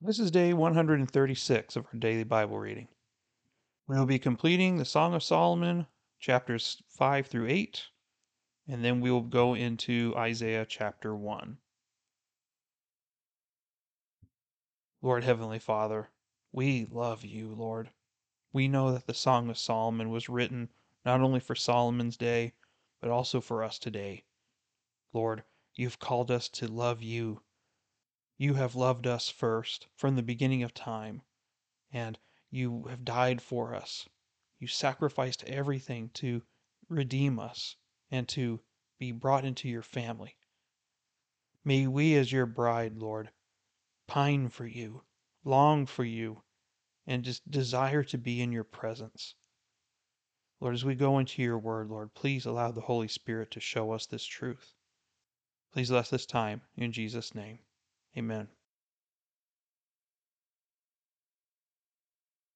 This is day 136 of our daily Bible reading. We will be completing the Song of Solomon, chapters 5 through 8, and then we will go into Isaiah chapter 1. Lord Heavenly Father, we love you, Lord. We know that the Song of Solomon was written not only for Solomon's day, but also for us today. Lord, you've called us to love you. You have loved us first from the beginning of time, and you have died for us. You sacrificed everything to redeem us and to be brought into your family. May we, as your bride, Lord, pine for you, long for you, and just desire to be in your presence. Lord, as we go into your word, Lord, please allow the Holy Spirit to show us this truth. Please bless this time in Jesus' name. Amen.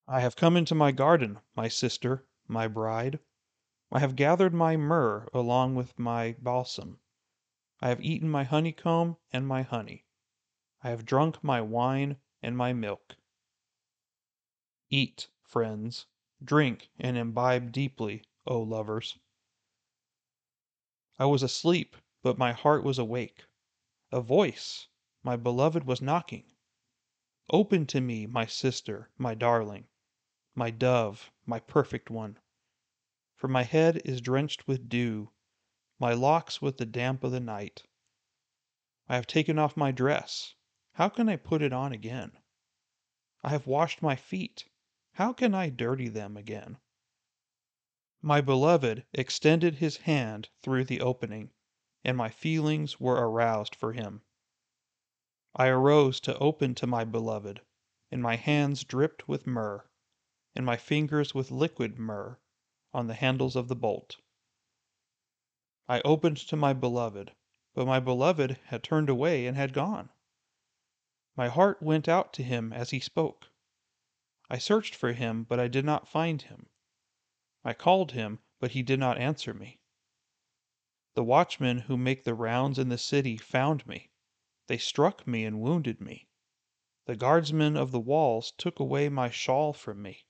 I have come into my garden, my sister, my bride. I have gathered my myrrh along with my balsam. I have eaten my honeycomb and my honey. I have drunk my wine and my milk. Eat, friends, drink and imbibe deeply, O lovers. I was asleep, but my heart was awake. A voice, my beloved was knocking. Open to me, my sister, my darling, my dove, my perfect one. For my head is drenched with dew, my locks with the damp of the night. I have taken off my dress. How can I put it on again? I have washed my feet. How can I dirty them again? My beloved extended his hand through the opening, and my feelings were aroused for him. I arose to open to my beloved, and my hands dripped with myrrh, and my fingers with liquid myrrh on the handles of the bolt. I opened to my beloved, but my beloved had turned away and had gone. My heart went out to him as he spoke. I searched for him, but I did not find him. I called him, but he did not answer me. The watchmen who make the rounds in the city found me. They struck me and wounded me. The guardsmen of the walls took away my shawl from me.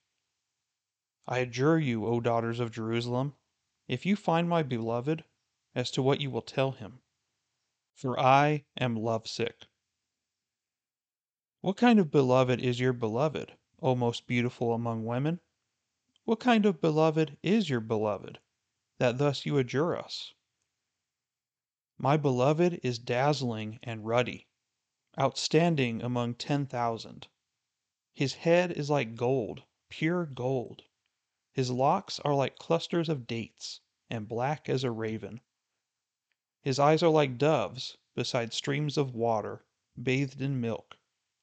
I adjure you, O daughters of Jerusalem, if you find my beloved, as to what you will tell him, for I am lovesick. What kind of beloved is your beloved, O most beautiful among women? What kind of beloved is your beloved, that thus you adjure us? My beloved is dazzling and ruddy, outstanding among ten thousand. His head is like gold, pure gold. His locks are like clusters of dates, and black as a raven. His eyes are like doves beside streams of water, bathed in milk,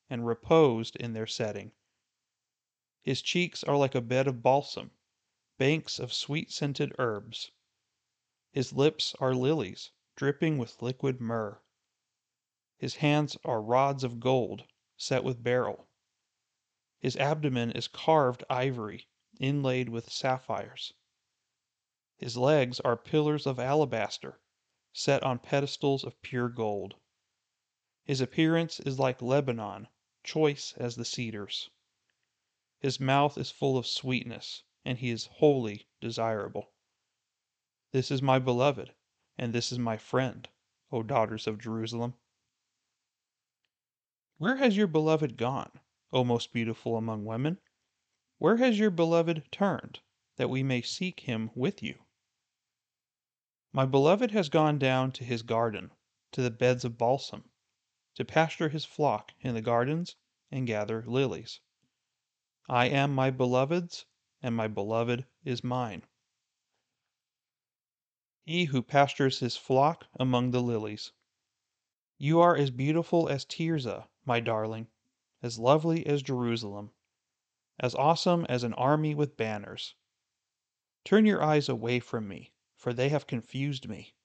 and reposed in their setting. His cheeks are like a bed of balsam, banks of sweet scented herbs. His lips are lilies dripping with liquid myrrh. His hands are rods of gold, set with beryl. His abdomen is carved ivory, inlaid with sapphires. His legs are pillars of alabaster, set on pedestals of pure gold. His appearance is like Lebanon, choice as the cedars. His mouth is full of sweetness, and he is wholly desirable. This is my beloved and this is my friend, O daughters of Jerusalem. Where has your beloved gone, O most beautiful among women? Where has your beloved turned, that we may seek him with you? My beloved has gone down to his garden, to the beds of balsam, to pasture his flock in the gardens and gather lilies. I am my beloved's, and my beloved is mine he who pastures his flock among the lilies. You are as beautiful as Tirzah, my darling, as lovely as Jerusalem, as awesome as an army with banners. Turn your eyes away from me, for they have confused me.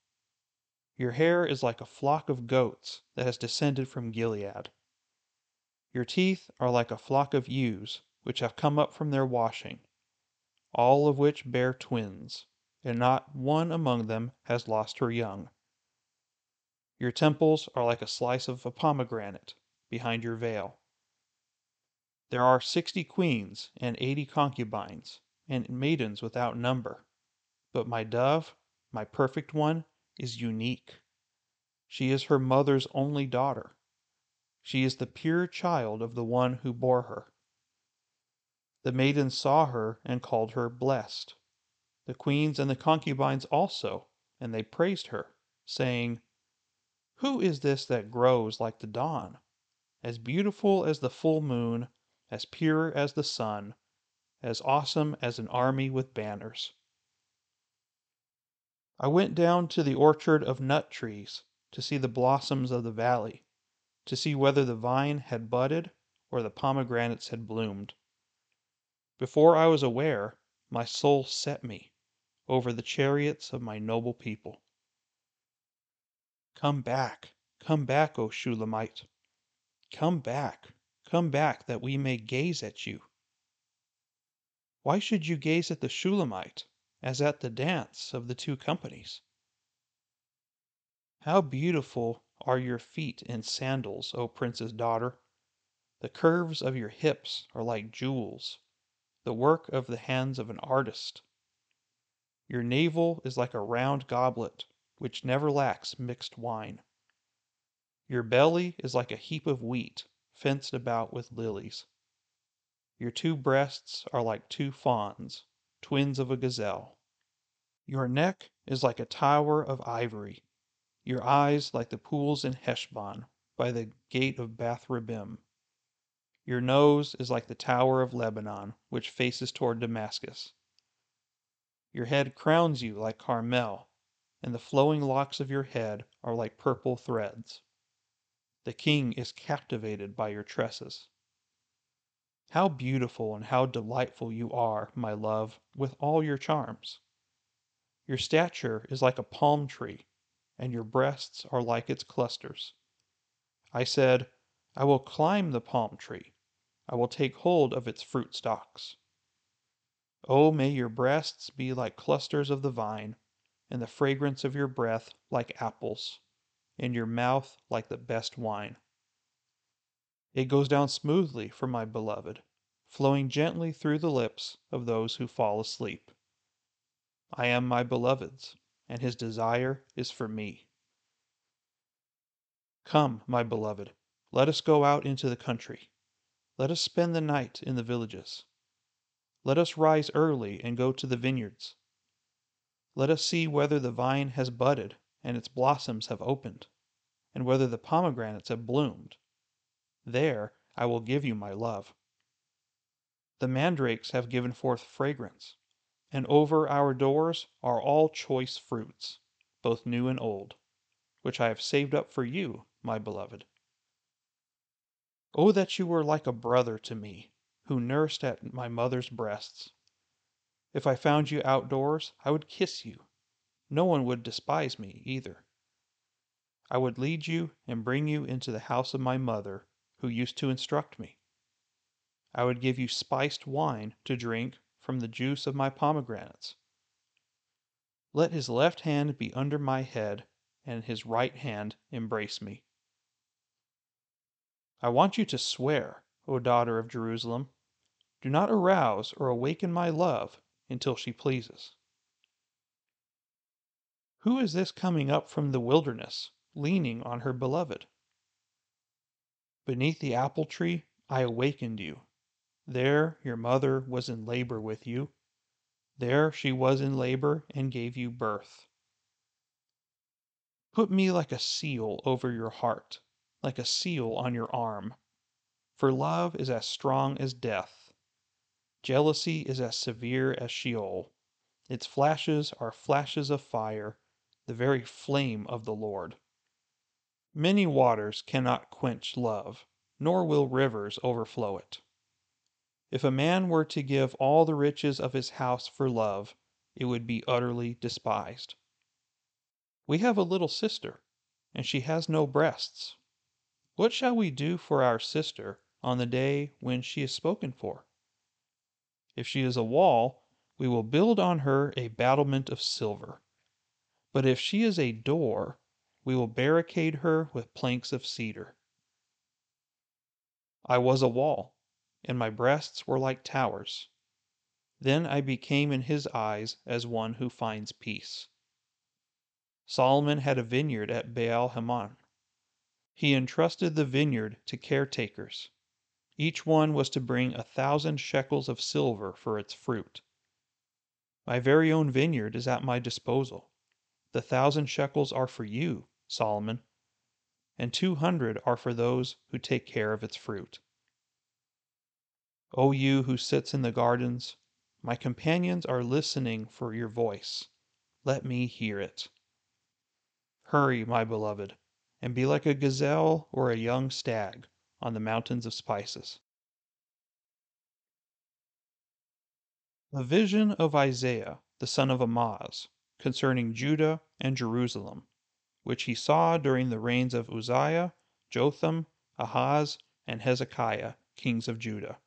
Your hair is like a flock of goats that has descended from Gilead. Your teeth are like a flock of ewes which have come up from their washing, all of which bear twins and not one among them has lost her young. Your temples are like a slice of a pomegranate behind your veil. There are sixty queens and eighty concubines, and maidens without number. But my dove, my perfect one, is unique. She is her mother's only daughter. She is the pure child of the one who bore her. The maidens saw her and called her blessed. The queens and the concubines also, and they praised her, saying, Who is this that grows like the dawn, as beautiful as the full moon, as pure as the sun, as awesome as an army with banners? I went down to the orchard of nut trees to see the blossoms of the valley, to see whether the vine had budded or the pomegranates had bloomed. Before I was aware, my soul set me over the chariots of my noble people. Come back, come back, O Shulamite! Come back, come back, that we may gaze at you. Why should you gaze at the Shulamite, as at the dance of the two companies? How beautiful are your feet in sandals, O prince's daughter! The curves of your hips are like jewels, the work of the hands of an artist. Your navel is like a round goblet, which never lacks mixed wine. Your belly is like a heap of wheat, fenced about with lilies. Your two breasts are like two fawns, twins of a gazelle. Your neck is like a tower of ivory, your eyes like the pools in Heshbon, by the gate of Bath Rabbim. Your nose is like the tower of Lebanon, which faces toward Damascus. Your head crowns you like Carmel, and the flowing locks of your head are like purple threads. The king is captivated by your tresses. How beautiful and how delightful you are, my love, with all your charms. Your stature is like a palm tree, and your breasts are like its clusters. I said, I will climb the palm tree, I will take hold of its fruit stalks. Oh, may your breasts be like clusters of the vine, and the fragrance of your breath like apples, and your mouth like the best wine. It goes down smoothly for my beloved, flowing gently through the lips of those who fall asleep. I am my beloved's, and his desire is for me. Come, my beloved, let us go out into the country. Let us spend the night in the villages. Let us rise early and go to the vineyards. Let us see whether the vine has budded and its blossoms have opened, and whether the pomegranates have bloomed. There I will give you my love. The mandrakes have given forth fragrance, and over our doors are all choice fruits, both new and old, which I have saved up for you, my beloved. Oh, that you were like a brother to me, who nursed at my mother's breasts. If I found you outdoors, I would kiss you. No one would despise me, either. I would lead you and bring you into the house of my mother, who used to instruct me. I would give you spiced wine to drink from the juice of my pomegranates. Let his left hand be under my head, and his right hand embrace me. I want you to swear, O daughter of Jerusalem, do not arouse or awaken my love until she pleases. Who is this coming up from the wilderness, leaning on her beloved? Beneath the apple tree I awakened you. There your mother was in labor with you. There she was in labor and gave you birth. Put me like a seal over your heart, like a seal on your arm. For love is as strong as death. Jealousy is as severe as Sheol. Its flashes are flashes of fire, the very flame of the Lord. Many waters cannot quench love, nor will rivers overflow it. If a man were to give all the riches of his house for love, it would be utterly despised. We have a little sister, and she has no breasts. What shall we do for our sister on the day when she is spoken for? If she is a wall, we will build on her a battlement of silver. But if she is a door, we will barricade her with planks of cedar. I was a wall, and my breasts were like towers. Then I became in his eyes as one who finds peace. Solomon had a vineyard at Baal Hamon. He entrusted the vineyard to caretakers. Each one was to bring a thousand shekels of silver for its fruit. My very own vineyard is at my disposal. The thousand shekels are for you, Solomon, and two hundred are for those who take care of its fruit. O you who sits in the gardens, my companions are listening for your voice. Let me hear it. Hurry, my beloved, and be like a gazelle or a young stag on the mountains of spices. The vision of Isaiah, the son of Amoz, concerning Judah and Jerusalem, which he saw during the reigns of Uzziah, Jotham, Ahaz, and Hezekiah, kings of Judah.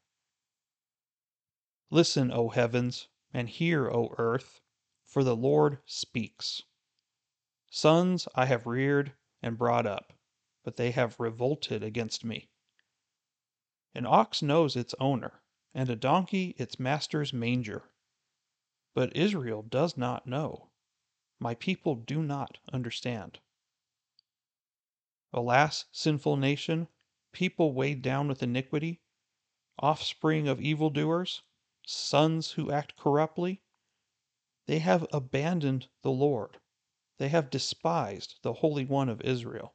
Listen, O heavens, and hear, O earth, for the Lord speaks. Sons I have reared and brought up, but they have revolted against me. An ox knows its owner, and a donkey its master's manger. But Israel does not know. My people do not understand. Alas, sinful nation, people weighed down with iniquity, offspring of evildoers, sons who act corruptly. They have abandoned the Lord. They have despised the Holy One of Israel.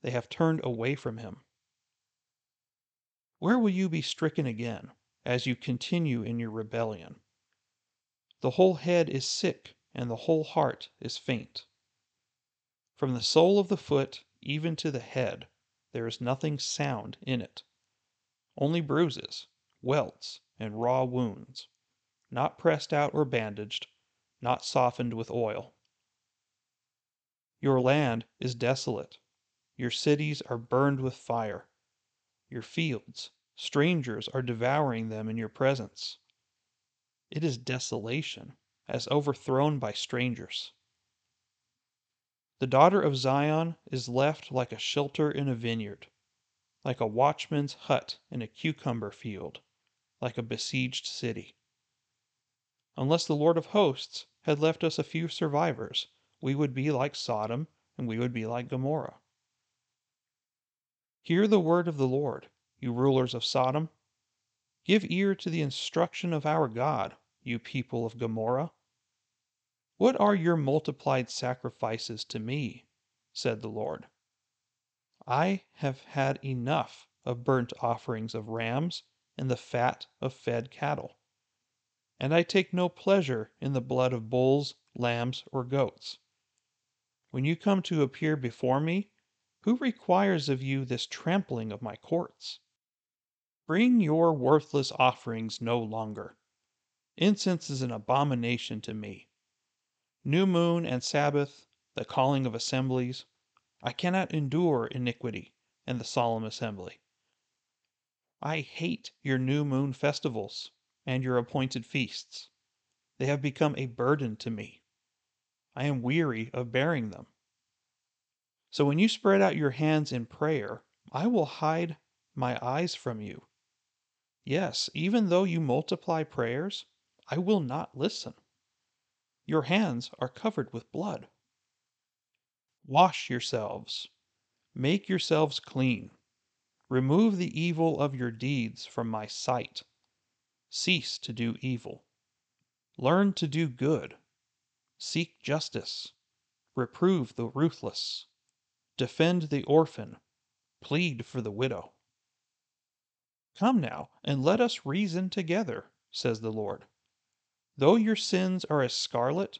They have turned away from him. Where will you be stricken again as you continue in your rebellion? The whole head is sick, and the whole heart is faint. From the sole of the foot even to the head, there is nothing sound in it, only bruises, welts, and raw wounds, not pressed out or bandaged, not softened with oil. Your land is desolate, your cities are burned with fire, your fields, strangers are devouring them in your presence. It is desolation, as overthrown by strangers. The daughter of Zion is left like a shelter in a vineyard, like a watchman's hut in a cucumber field like a besieged city. Unless the Lord of hosts had left us a few survivors, we would be like Sodom and we would be like Gomorrah. Hear the word of the Lord, you rulers of Sodom. Give ear to the instruction of our God, you people of Gomorrah. What are your multiplied sacrifices to me? said the Lord. I have had enough of burnt offerings of rams and the fat of fed cattle. And I take no pleasure in the blood of bulls, lambs, or goats. When you come to appear before me, who requires of you this trampling of my courts? Bring your worthless offerings no longer. Incense is an abomination to me. New moon and Sabbath, the calling of assemblies, I cannot endure iniquity and the solemn assembly. I hate your new moon festivals and your appointed feasts. They have become a burden to me. I am weary of bearing them. So when you spread out your hands in prayer, I will hide my eyes from you. Yes, even though you multiply prayers, I will not listen. Your hands are covered with blood. Wash yourselves, make yourselves clean. Remove the evil of your deeds from my sight. Cease to do evil. Learn to do good. Seek justice. Reprove the ruthless. Defend the orphan. Plead for the widow. Come now, and let us reason together, says the Lord. Though your sins are as scarlet,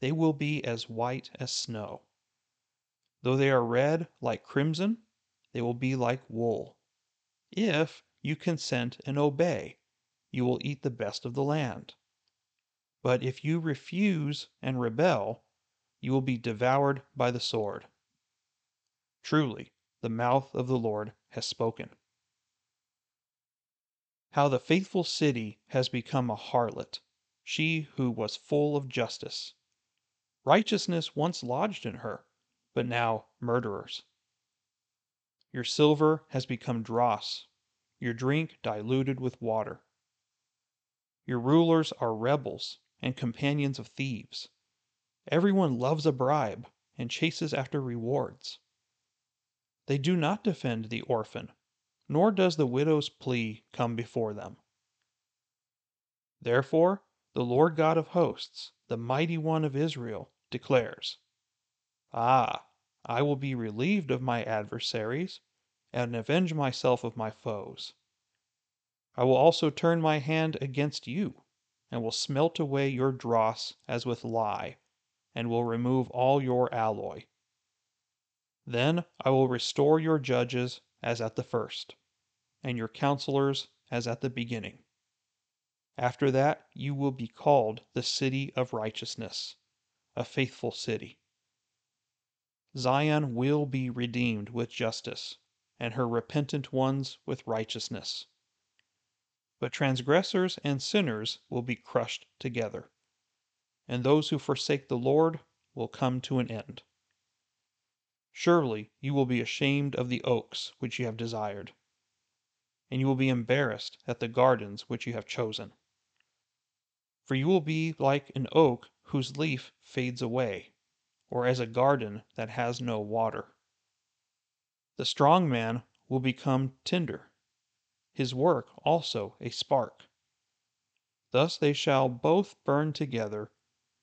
they will be as white as snow. Though they are red like crimson, they will be like wool. If you consent and obey, you will eat the best of the land. But if you refuse and rebel, you will be devoured by the sword. Truly, the mouth of the Lord has spoken. How the faithful city has become a harlot, she who was full of justice. Righteousness once lodged in her, but now murderers. Your silver has become dross, your drink diluted with water. Your rulers are rebels and companions of thieves. Everyone loves a bribe and chases after rewards. They do not defend the orphan, nor does the widow's plea come before them. Therefore, the Lord God of hosts, the mighty one of Israel, declares Ah, I will be relieved of my adversaries, and avenge myself of my foes. I will also turn my hand against you, and will smelt away your dross as with lye, and will remove all your alloy. Then I will restore your judges as at the first, and your counselors as at the beginning. After that you will be called the city of righteousness, a faithful city. Zion will be redeemed with justice, and her repentant ones with righteousness. But transgressors and sinners will be crushed together, and those who forsake the Lord will come to an end. Surely you will be ashamed of the oaks which you have desired, and you will be embarrassed at the gardens which you have chosen. For you will be like an oak whose leaf fades away, or as a garden that has no water. The strong man will become tinder, his work also a spark. Thus they shall both burn together,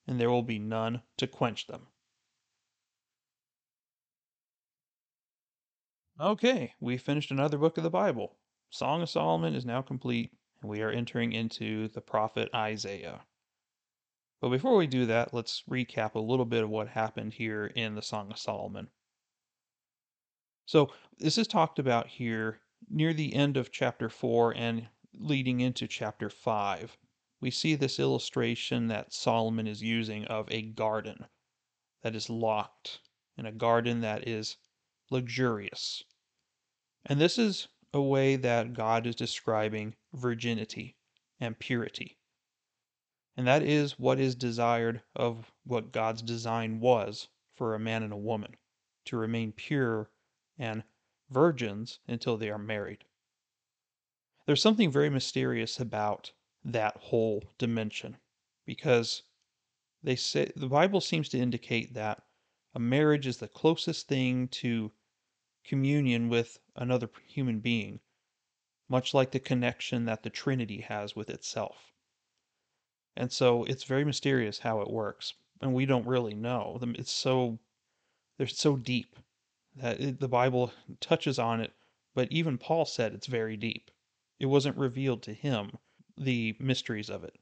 and there will be none to quench them. Okay, we finished another book of the Bible. Song of Solomon is now complete, and we are entering into the prophet Isaiah. But before we do that, let's recap a little bit of what happened here in the Song of Solomon. So, this is talked about here near the end of chapter 4 and leading into chapter 5, we see this illustration that Solomon is using of a garden that is locked and a garden that is luxurious. And this is a way that God is describing virginity and purity. And that is what is desired of what God's design was for a man and a woman to remain pure and virgins until they are married. There's something very mysterious about that whole dimension because they say the Bible seems to indicate that a marriage is the closest thing to communion with another human being, much like the connection that the Trinity has with itself. And so it's very mysterious how it works, and we don't really know. It's so they're so deep that it, the Bible touches on it, but even Paul said it's very deep. It wasn't revealed to him, the mysteries of it.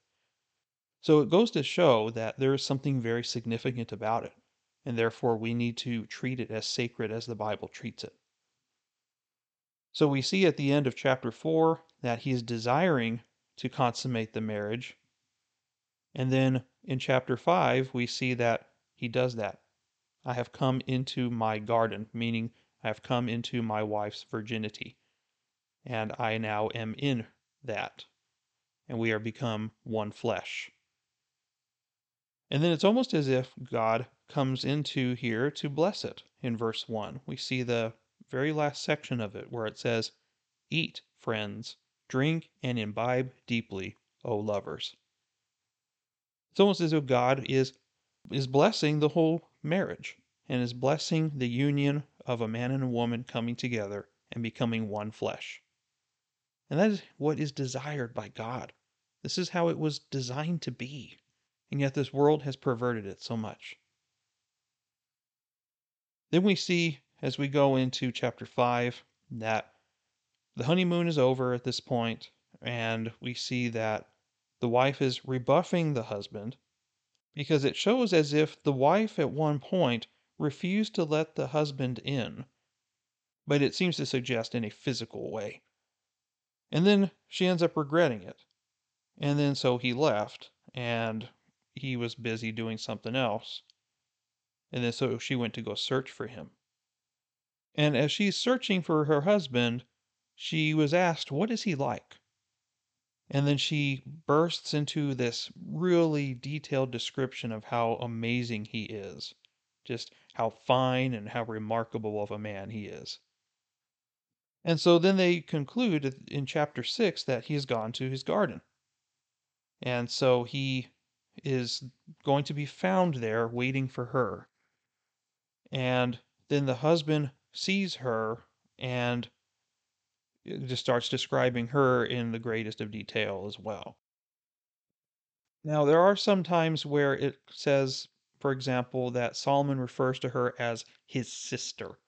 So it goes to show that there is something very significant about it, and therefore we need to treat it as sacred as the Bible treats it. So we see at the end of chapter 4 that he is desiring to consummate the marriage. And then in chapter 5, we see that he does that. I have come into my garden, meaning I have come into my wife's virginity, and I now am in that, and we are become one flesh. And then it's almost as if God comes into here to bless it in verse 1. We see the very last section of it where it says, Eat, friends, drink and imbibe deeply, O lovers. It's almost as if God is is blessing the whole marriage and is blessing the union of a man and a woman coming together and becoming one flesh. And that is what is desired by God. This is how it was designed to be. And yet this world has perverted it so much. Then we see as we go into chapter 5 that the honeymoon is over at this point, and we see that the wife is rebuffing the husband because it shows as if the wife at one point refused to let the husband in, but it seems to suggest in a physical way. And then she ends up regretting it. And then so he left, and he was busy doing something else. And then so she went to go search for him. And as she's searching for her husband, she was asked, What is he like? And then she bursts into this really detailed description of how amazing he is, just how fine and how remarkable of a man he is. And so then they conclude in chapter 6 that he has gone to his garden. And so he is going to be found there waiting for her. And then the husband sees her and just starts describing her in the greatest of detail as well. Now, there are some times where it says, for example, that Solomon refers to her as his sister.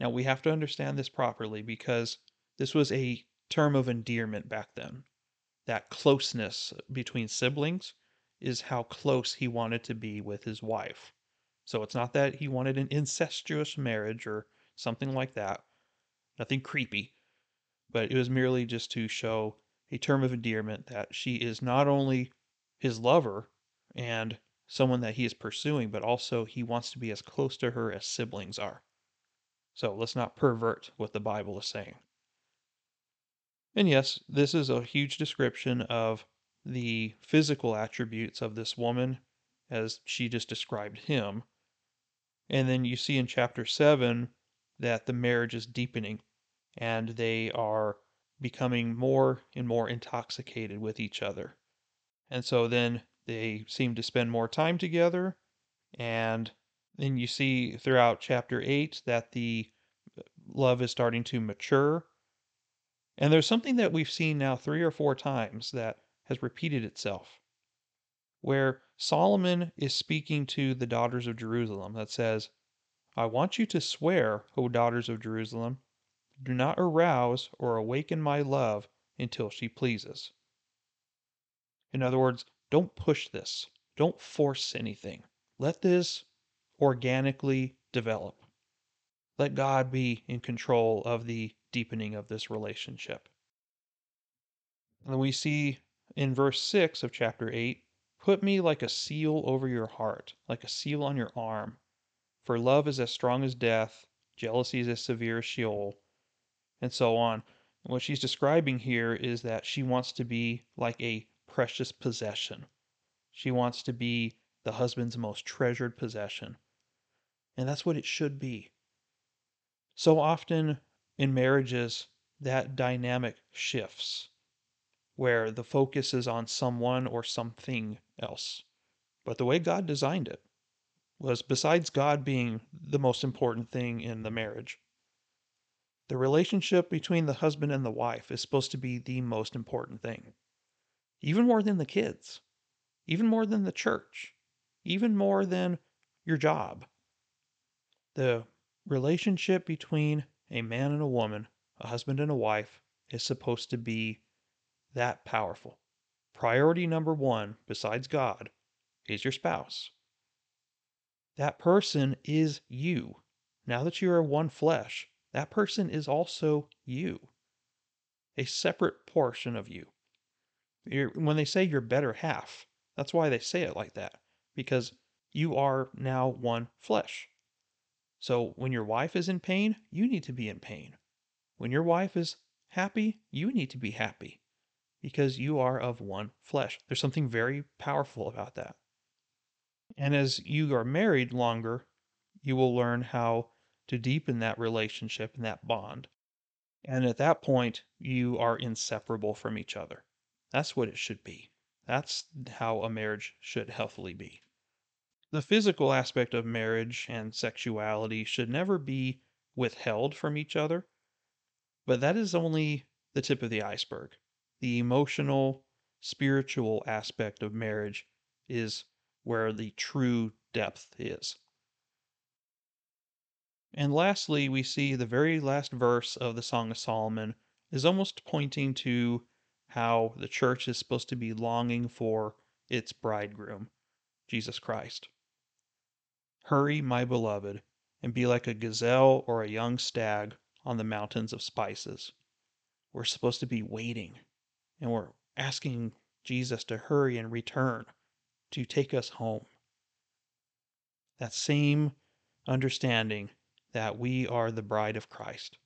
Now, we have to understand this properly because this was a term of endearment back then. That closeness between siblings is how close he wanted to be with his wife. So it's not that he wanted an incestuous marriage or something like that. Nothing creepy. But it was merely just to show a term of endearment that she is not only his lover and someone that he is pursuing, but also he wants to be as close to her as siblings are. So let's not pervert what the Bible is saying. And yes, this is a huge description of the physical attributes of this woman as she just described him. And then you see in chapter 7 that the marriage is deepening and they are becoming more and more intoxicated with each other. And so then they seem to spend more time together. And then you see throughout chapter 8 that the love is starting to mature. And there's something that we've seen now three or four times that has repeated itself, where Solomon is speaking to the daughters of Jerusalem that says, I want you to swear, O daughters of Jerusalem, do not arouse or awaken my love until she pleases. In other words, don't push this. Don't force anything. Let this organically develop. Let God be in control of the deepening of this relationship. And we see in verse 6 of chapter 8 Put me like a seal over your heart, like a seal on your arm. For love is as strong as death, jealousy is as severe as Sheol, and so on. And what she's describing here is that she wants to be like a precious possession. She wants to be the husband's most treasured possession. And that's what it should be. So often in marriages, that dynamic shifts where the focus is on someone or something else. But the way God designed it was besides God being the most important thing in the marriage, the relationship between the husband and the wife is supposed to be the most important thing. Even more than the kids, even more than the church, even more than your job. The relationship between a man and a woman, a husband and a wife, is supposed to be that powerful. Priority number one, besides God, is your spouse. That person is you. Now that you are one flesh, that person is also you, a separate portion of you. You're, when they say your better half, that's why they say it like that, because you are now one flesh. So when your wife is in pain, you need to be in pain. When your wife is happy, you need to be happy because you are of one flesh. There's something very powerful about that. And as you are married longer, you will learn how to deepen that relationship and that bond. And at that point, you are inseparable from each other. That's what it should be. That's how a marriage should healthily be. The physical aspect of marriage and sexuality should never be withheld from each other, but that is only the tip of the iceberg. The emotional, spiritual aspect of marriage is where the true depth is. And lastly, we see the very last verse of the Song of Solomon is almost pointing to how the church is supposed to be longing for its bridegroom, Jesus Christ. Hurry, my beloved, and be like a gazelle or a young stag on the mountains of spices. We're supposed to be waiting, and we're asking Jesus to hurry and return to take us home. That same understanding that we are the bride of Christ.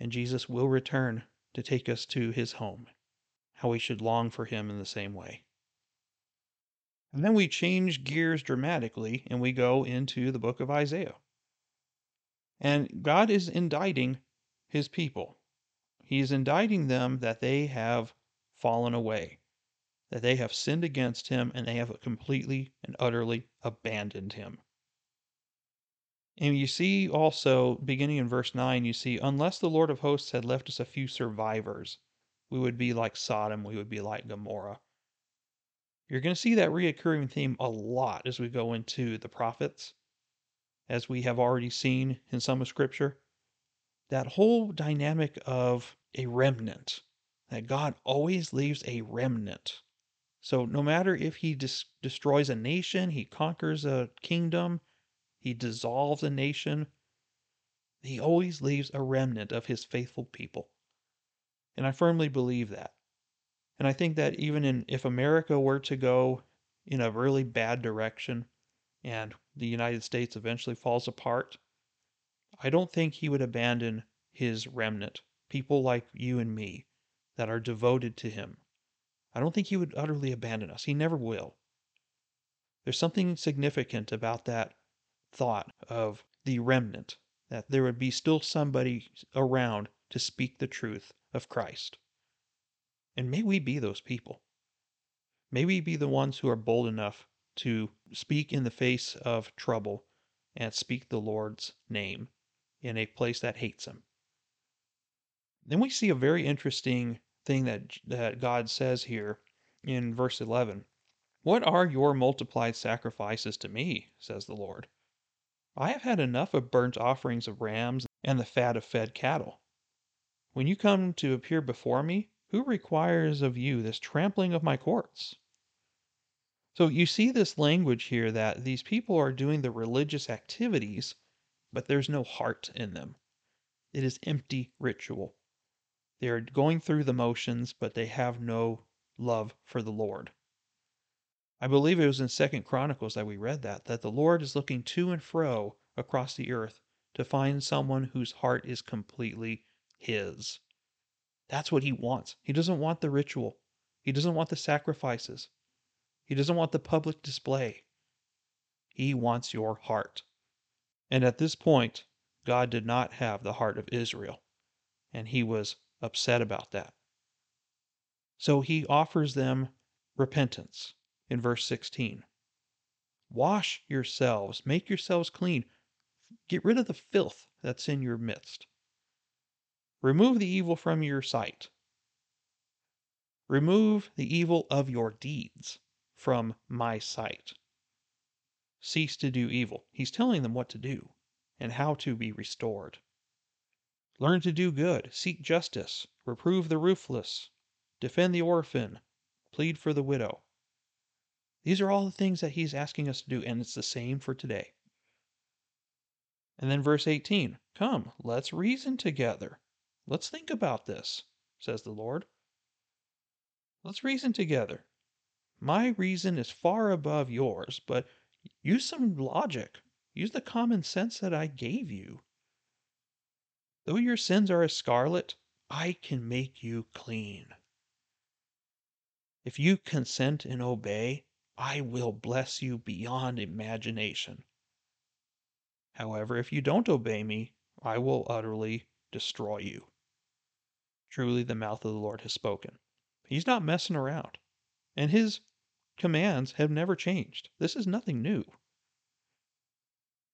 And Jesus will return to take us to his home. How we should long for him in the same way. And then we change gears dramatically and we go into the book of Isaiah. And God is indicting his people. he's indicting them that they have fallen away, that they have sinned against him, and they have completely and utterly abandoned him. And you see also, beginning in verse 9, you see, unless the Lord of hosts had left us a few survivors, we would be like Sodom, we would be like Gomorrah. You're going to see that reoccurring theme a lot as we go into the prophets, as we have already seen in some of Scripture. That whole dynamic of a remnant, that God always leaves a remnant. So no matter if he dis- destroys a nation, he conquers a kingdom, he dissolves a nation. He always leaves a remnant of his faithful people. And I firmly believe that. And I think that even in if America were to go in a really bad direction and the United States eventually falls apart, I don't think he would abandon his remnant, people like you and me that are devoted to him. I don't think he would utterly abandon us. He never will. There's something significant about that thought of the remnant, that there would be still somebody around to speak the truth of Christ. And may we be those people. May we be the ones who are bold enough to speak in the face of trouble and speak the Lord's name in a place that hates him. Then we see a very interesting thing that, that God says here in verse 11. What are your multiplied sacrifices to me, says the Lord? I have had enough of burnt offerings of rams and the fat of fed cattle. When you come to appear before me, who requires of you this trampling of my courts? So you see this language here that these people are doing the religious activities, but there's no heart in them. It is empty ritual. They are going through the motions, but they have no love for the Lord. I believe it was in Second Chronicles that we read that that the Lord is looking to and fro across the earth to find someone whose heart is completely his. That's what he wants. He doesn't want the ritual. He doesn't want the sacrifices. He doesn't want the public display. He wants your heart. And at this point, God did not have the heart of Israel, and he was upset about that. So he offers them repentance in verse 16. Wash yourselves, make yourselves clean, get rid of the filth that's in your midst. Remove the evil from your sight. Remove the evil of your deeds from my sight. Cease to do evil. He's telling them what to do and how to be restored. Learn to do good, seek justice, reprove the ruthless, defend the orphan, plead for the widow. These are all the things that he's asking us to do, and it's the same for today. And then verse 18 Come, let's reason together. Let's think about this, says the Lord. Let's reason together. My reason is far above yours, but use some logic. Use the common sense that I gave you. Though your sins are as scarlet, I can make you clean. If you consent and obey, I will bless you beyond imagination. However, if you don't obey me, I will utterly destroy you. Truly, the mouth of the Lord has spoken. He's not messing around, and his commands have never changed. This is nothing new.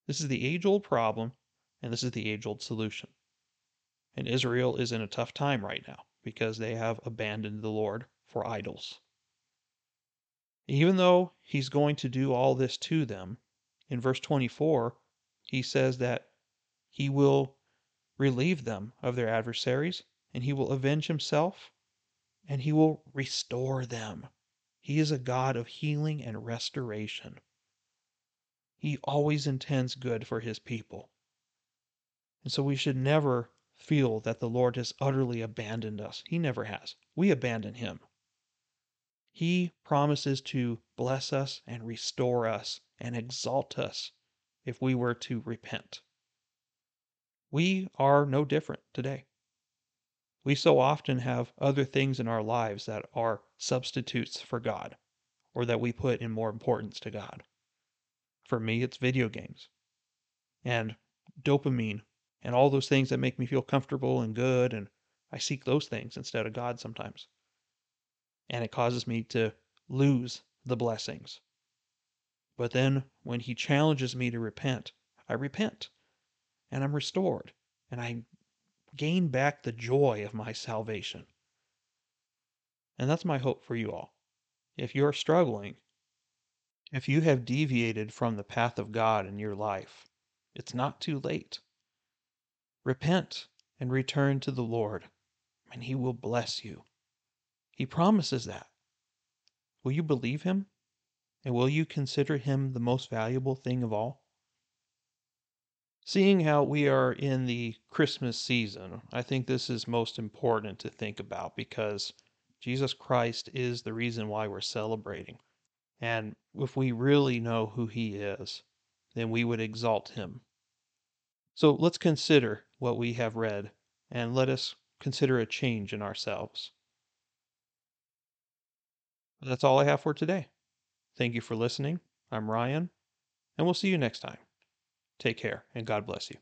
This is the age old problem, and this is the age old solution. And Israel is in a tough time right now because they have abandoned the Lord for idols. Even though he's going to do all this to them, in verse 24, he says that he will relieve them of their adversaries, and he will avenge himself, and he will restore them. He is a God of healing and restoration. He always intends good for his people. And so we should never feel that the Lord has utterly abandoned us. He never has. We abandon him. He promises to bless us and restore us and exalt us if we were to repent. We are no different today. We so often have other things in our lives that are substitutes for God or that we put in more importance to God. For me, it's video games and dopamine and all those things that make me feel comfortable and good and I seek those things instead of God sometimes. And it causes me to lose the blessings. But then when He challenges me to repent, I repent and I'm restored and I gain back the joy of my salvation. And that's my hope for you all. If you're struggling, if you have deviated from the path of God in your life, it's not too late. Repent and return to the Lord, and He will bless you. He promises that. Will you believe Him? And will you consider Him the most valuable thing of all? Seeing how we are in the Christmas season, I think this is most important to think about because Jesus Christ is the reason why we're celebrating. And if we really know who He is, then we would exalt Him. So let's consider what we have read and let us consider a change in ourselves. That's all I have for today. Thank you for listening. I'm Ryan, and we'll see you next time. Take care, and God bless you.